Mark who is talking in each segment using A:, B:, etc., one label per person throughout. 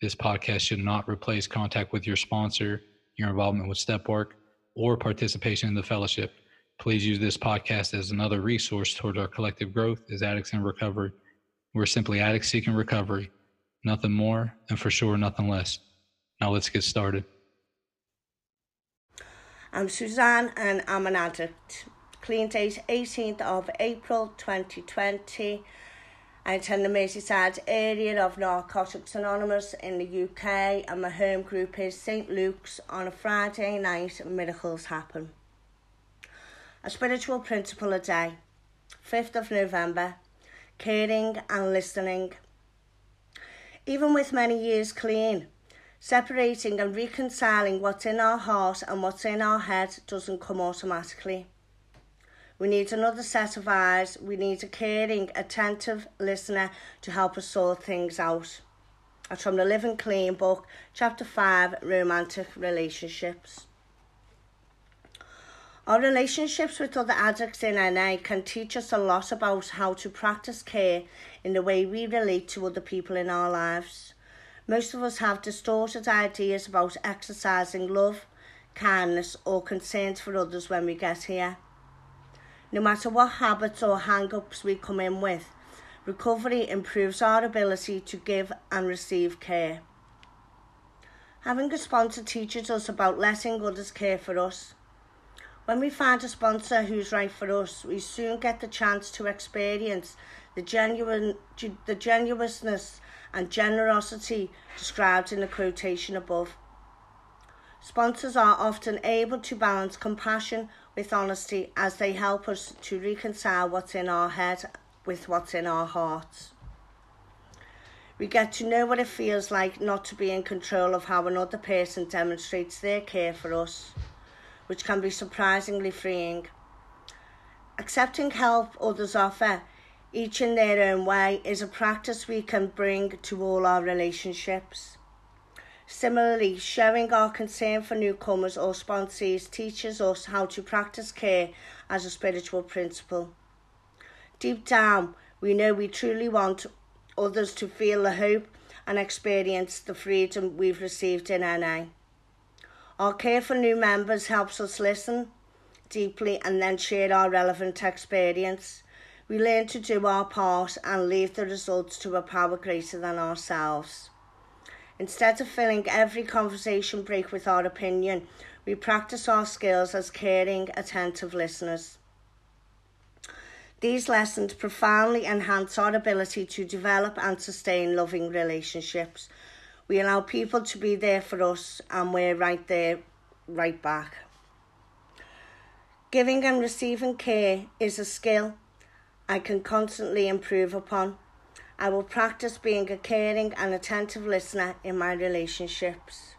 A: This podcast should not replace contact with your sponsor, your involvement with step work, or participation in the fellowship. Please use this podcast as another resource toward our collective growth as addicts in recovery. We're simply addicts seeking recovery, nothing more, and for sure, nothing less. Now let's get started.
B: I'm Suzanne and I'm an addict. Clean date 18th of April 2020. I attend the Merseyside area of Narcotics Anonymous in the UK and my home group is St Luke's on a Friday night miracles happen. A spiritual principle a day. 5th of November. Caring and listening. Even with many years clean, Separating and reconciling what's in our heart and what's in our head doesn't come automatically. We need another set of eyes. We need a caring, attentive listener to help us sort things out. That's from the Living Clean book, Chapter 5 Romantic Relationships. Our relationships with other addicts in NA can teach us a lot about how to practice care in the way we relate to other people in our lives. Most of us have distorted ideas about exercising love, kindness, or concern for others when we get here. No matter what habits or hang ups we come in with, recovery improves our ability to give and receive care. Having a sponsor teaches us about letting others care for us. When we find a sponsor who's right for us, we soon get the chance to experience the genuine the genuineness and generosity described in the quotation above. Sponsors are often able to balance compassion with honesty as they help us to reconcile what's in our head with what's in our hearts. We get to know what it feels like not to be in control of how another person demonstrates their care for us, which can be surprisingly freeing. Accepting help others offer each in their own way, is a practice we can bring to all our relationships. Similarly, showing our concern for newcomers or sponsees teaches us how to practice care as a spiritual principle. Deep down, we know we truly want others to feel the hope and experience the freedom we've received in NA. Our care for new members helps us listen deeply and then share our relevant experience. We learn to do our part and leave the results to a power greater than ourselves. Instead of filling every conversation break with our opinion, we practice our skills as caring, attentive listeners. These lessons profoundly enhance our ability to develop and sustain loving relationships. We allow people to be there for us, and we're right there, right back. Giving and receiving care is a skill I can constantly improve upon. I will practice being a caring and attentive listener in my relationships.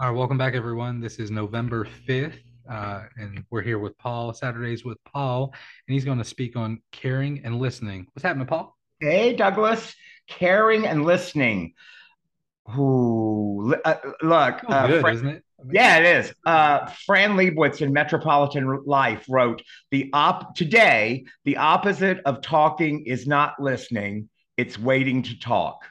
A: All right, welcome back, everyone. This is November 5th, uh, and we're here with Paul, Saturdays with Paul, and he's going to speak on caring and listening. What's happening, Paul?
C: Hey, Douglas. Caring and listening. Who uh, look?
A: Uh, good, isn't it?
C: Yeah, it is. Uh, Fran Lebowitz in Metropolitan Life wrote the op today. The opposite of talking is not listening; it's waiting to talk.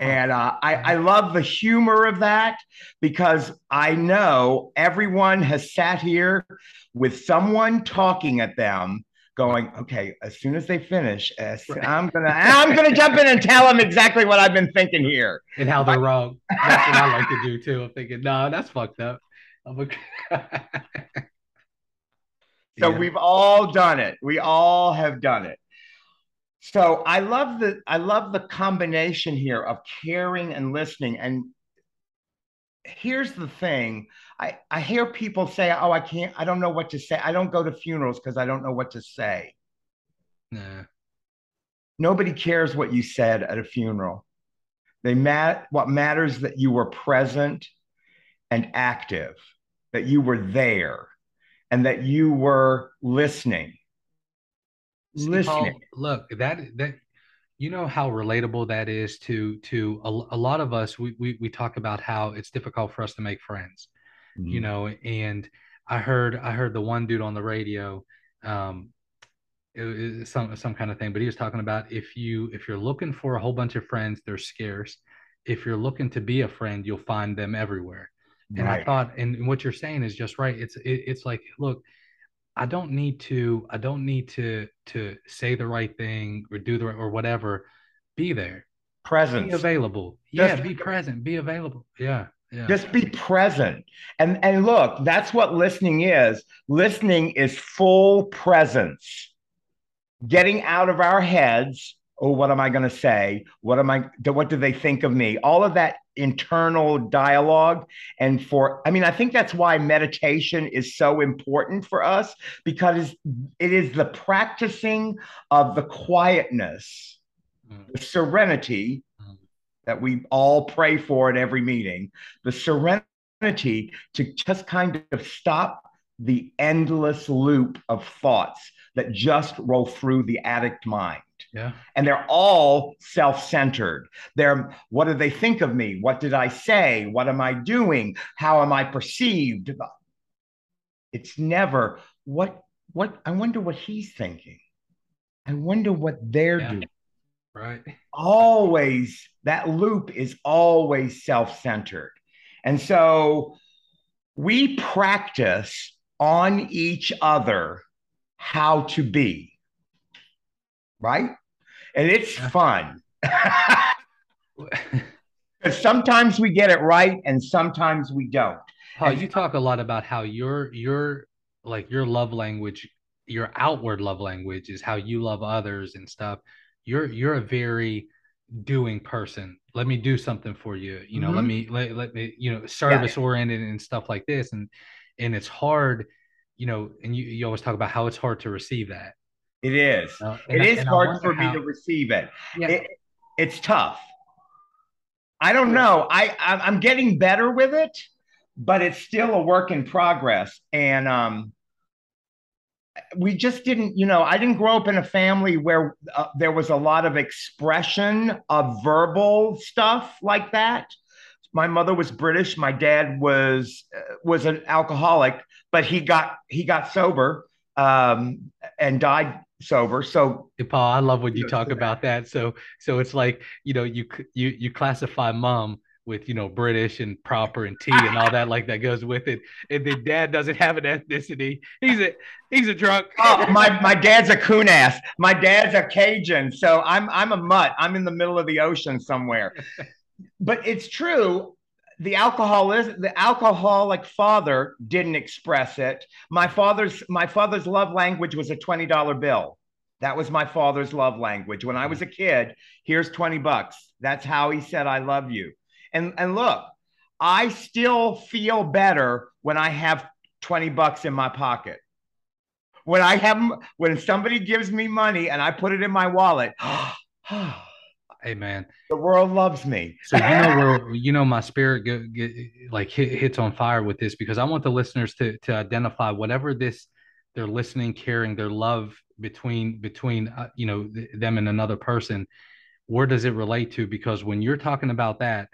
C: And uh, I, I love the humor of that because I know everyone has sat here with someone talking at them going, okay, as soon as they finish, right. I'm gonna I'm gonna jump in and tell them exactly what I've been thinking here
A: and how they're wrong. That's what I like to do too. I'm thinking, no, that's fucked up. A...
C: so yeah. we've all done it. We all have done it. So I love the I love the combination here of caring and listening. And here's the thing I, I hear people say, oh, I can't, I don't know what to say. I don't go to funerals because I don't know what to say.
A: Nah.
C: nobody cares what you said at a funeral. They mat what matters that you were present and active, that you were there, and that you were listening.
A: See,
C: listening.
A: Paul, look, that that you know how relatable that is to to a, a lot of us. We, we we talk about how it's difficult for us to make friends,
C: Mm-hmm.
A: you know. And I heard I heard the one dude on the radio, um, some some kind of thing, but he was talking about if you if you're looking for a whole bunch of friends, they're scarce. If you're looking to be a friend, you'll find them everywhere. And I thought, and what you're saying is just right. It's it, it's like, look, I don't need to I don't need to to say the right thing or do the right or whatever. Be there. Present.
C: Be
A: available.
C: Just-
A: yeah, be present. Be available. Yeah. Yeah.
C: Just be present. And and look, that's what listening is. Listening is full presence. Getting out of our heads, oh, what am I going to say? What am I what do they think of me? All of that internal dialogue and for I mean, I think that's why meditation is so important for us because it is the practicing of the quietness,
A: Mm.
C: the serenity
A: Mm.
C: that we all pray for at every meeting, the serenity to just kind of stop the endless loop of thoughts that just roll through the addict mind.
A: Yeah.
C: And they're all self centered. They're what do they think of me? What did I say? What am I doing? How am I perceived? It's never what, what, I wonder what he's thinking. I wonder what they're
A: Yeah.
C: doing
A: Right.
C: always that loop is always self-centered and so we practice on each other how to be right and it's fun sometimes we get it right and sometimes we don't
A: Paul,
C: And-
A: you talk a lot about how your your like your love language, your outward love language is how you love others and stuff. You're you're a very doing person. Let me do something for you. You know, let
C: Mhm.
A: me let, let me, you know, service oriented and stuff like this. And and it's hard, you know, and you, you always talk about how it's hard to receive that.
C: It is
A: Uh,
C: it
A: I-
C: is hard for me to receive it
A: Yeah.
C: it, it's tough. I don't know. I I'm I'm getting better with it, but it's still a work in progress. And um, we just didn't, you know, I didn't grow up in a family where uh, there was a lot of expression of verbal stuff like that. My mother was British. My dad was uh, was an alcoholic, but he got he got sober um, and died sober. So
A: Paul, I love when you talk about that. So, so it's like you know, you you you classify mom with you know British and proper and tea and all that like that goes with it, and then dad doesn't have an ethnicity. He's a he's a drunk.
C: Oh, my my dad's a coon ass. My dad's a Cajun, so I'm I'm a mutt. I'm in the middle of the ocean somewhere. But it's true. The alcohol is the alcoholic father didn't express it. My father's my father's love language was a twenty dollar bill. That was my father's love language. When I was a kid, here's 20 bucks. That's how he said I love you. And and look, I still feel better when I have 20 bucks in my pocket when I have when somebody gives me money and I put it in my wallet, the ah,
A: Hey man, the
C: world loves me.
A: so you know where you know my spirit go, get, like hit, hits on fire with this because I want the listeners to to identify whatever this they're listening, caring, their love between between uh, you know th- them and another person. Where does it relate to? Because when you're talking about that,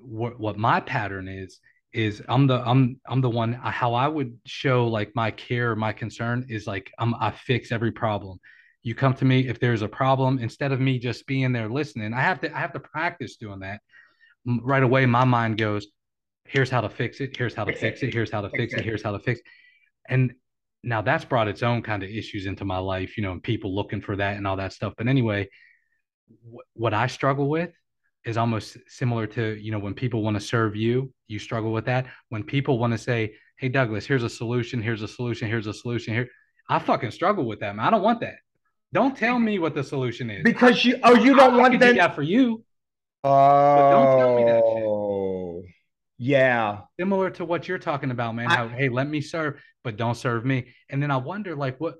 A: what what my pattern is is I'm the I'm I'm the one how I would show like my care, my concern is like I'm I fix every problem. You come to me if there's a problem instead of me just being there listening. I have to I have to practice doing that. Right away, my mind goes, "Here's how to fix it. Here's how to
C: Fix it.
A: it. Here's how to
C: Fix
A: it.
C: it.
A: Here's how to fix." And now that's brought its own kind of issues into my life, you know, and people looking for that and all that stuff. But anyway, wh- what I struggle with is almost similar to you know when people want to serve you you struggle with that when people want to say hey douglas here's a solution here's a solution here's a solution here i fucking struggle with that man i don't want that don't tell me what the solution is
C: Because you oh you don't
A: I
C: want
A: could do
C: them.
A: that for you
C: Oh,
A: don't tell me that shit.
C: Oh, yeah.
A: similar to what you're talking about man
C: I-
A: how hey let me serve but don't serve me and then i wonder like what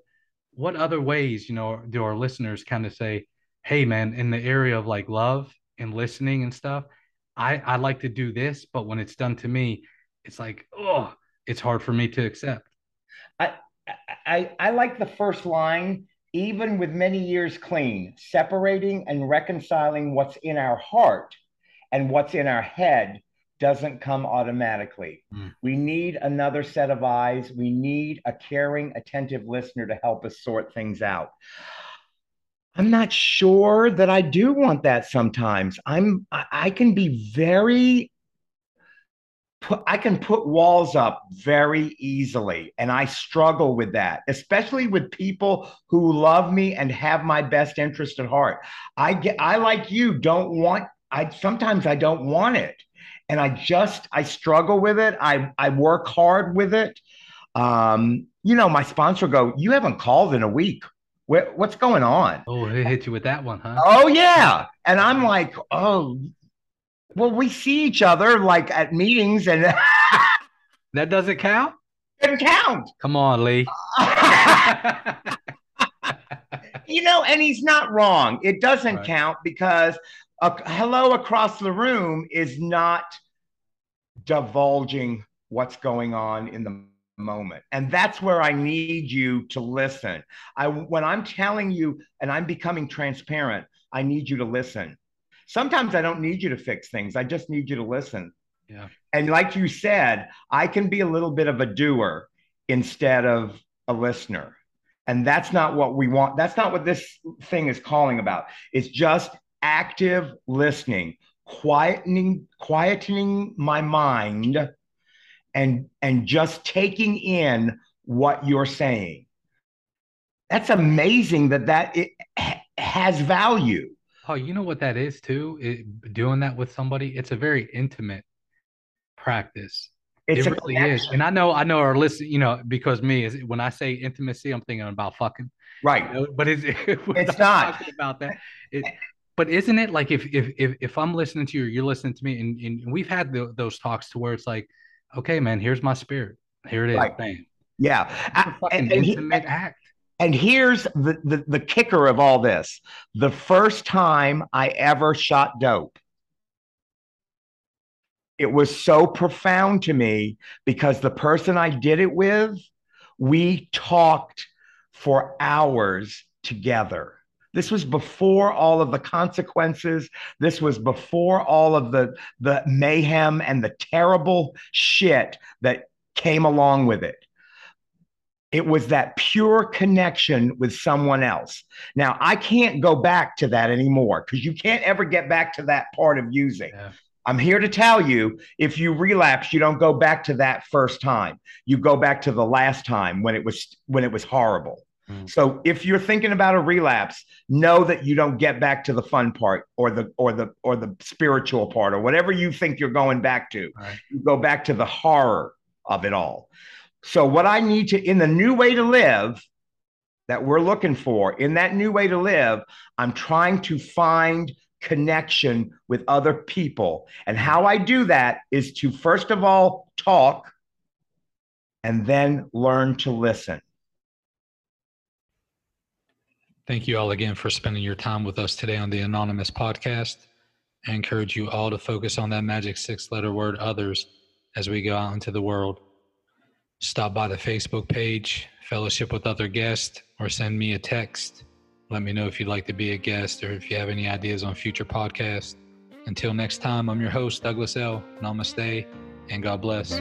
A: what other ways you know do our listeners kind of say hey man, in the area of like love and listening and stuff, I I like to do this, but when it's done to me, it's like, oh, it's hard for me to accept.
C: I I I like the first line, even with many years clean, separating and reconciling what's in our heart and what's in our head doesn't come automatically. Mm. We need another set of eyes. We need a caring, attentive listener to help us sort things out. I'm not sure that I do want that sometimes. I'm I can be very put I can put walls up very easily and I struggle with that, especially with people who love me and have my best interest at heart. I get I like you don't want I sometimes I don't want it. And I just I struggle with it. I I work hard with it. Um, you know, my sponsor go, "You haven't called in a week. What's going on?"
A: Oh, he hit you with that one, huh?
C: Oh yeah. And I'm like, "Oh, well, we see each other like at meetings and
A: that doesn't count?
C: Doesn't count.
A: Come on, Lee.
C: you know, and he's not wrong. It doesn't right. count because a hello across the room is not divulging what's going on in the moment and that's where i need you to listen i when i'm telling you and i'm becoming transparent i need you to listen sometimes i don't need you to fix things. I just need you to listen.
A: Yeah.
C: And like you said i can be a little bit of a doer instead of a listener. And that's not what we want. That's not what this thing is calling about. It's just active listening, quietening, quietening my mind and and just taking in what you're saying. That's amazing that that it has value.
A: Oh, you know what that is too? It, doing that with somebody, it's a very intimate practice. It's it really connection. is. And I know, I know our listen, you know, because me is when I say intimacy, I'm thinking about fucking.
C: Right.
A: You know, but it's
C: it's not
A: about that. It, but isn't it like if if if, if I'm listening to you, or you're listening to me, and, and we've had the, those talks to where it's like, okay, man, here's my spirit, here it is, right. bam.
C: Yeah,
A: and, and, intimate he, act.
C: And here's the, the the kicker of all this: the first time I ever shot dope, it was so profound to me because the person I did it with, we talked for hours together this was before all of the consequences. This was before all of the, the mayhem and the terrible shit that came along with it. It was that pure connection with someone else. Now, I can't go back to that anymore because you can't ever get back to that part of using. Yeah. I'm here to tell you if you relapse, you don't go back to that first time. You go back to the last time when it was when it was horrible. Mm. So if you're thinking about a relapse, know that you don't get back to the fun part or the or the or the spiritual part or whatever you think you're going back to. Right. You go back to the horror of it all. So what I need to in the new way to live that we're looking for, in that new way to live, I'm trying to find connection with other people. And how I do that is to first of all talk and then learn to listen.
D: Thank you all again for spending your time with us today on the Anonymous podcast. I encourage you all to focus on that magic six letter word others as we go out into the world. Stop by the Facebook page, fellowship with other guests, or send me a text. Let me know if you'd like to be a guest or if you have any ideas on future podcasts. Until next time, I'm your host, Douglas L. Namaste, and God bless.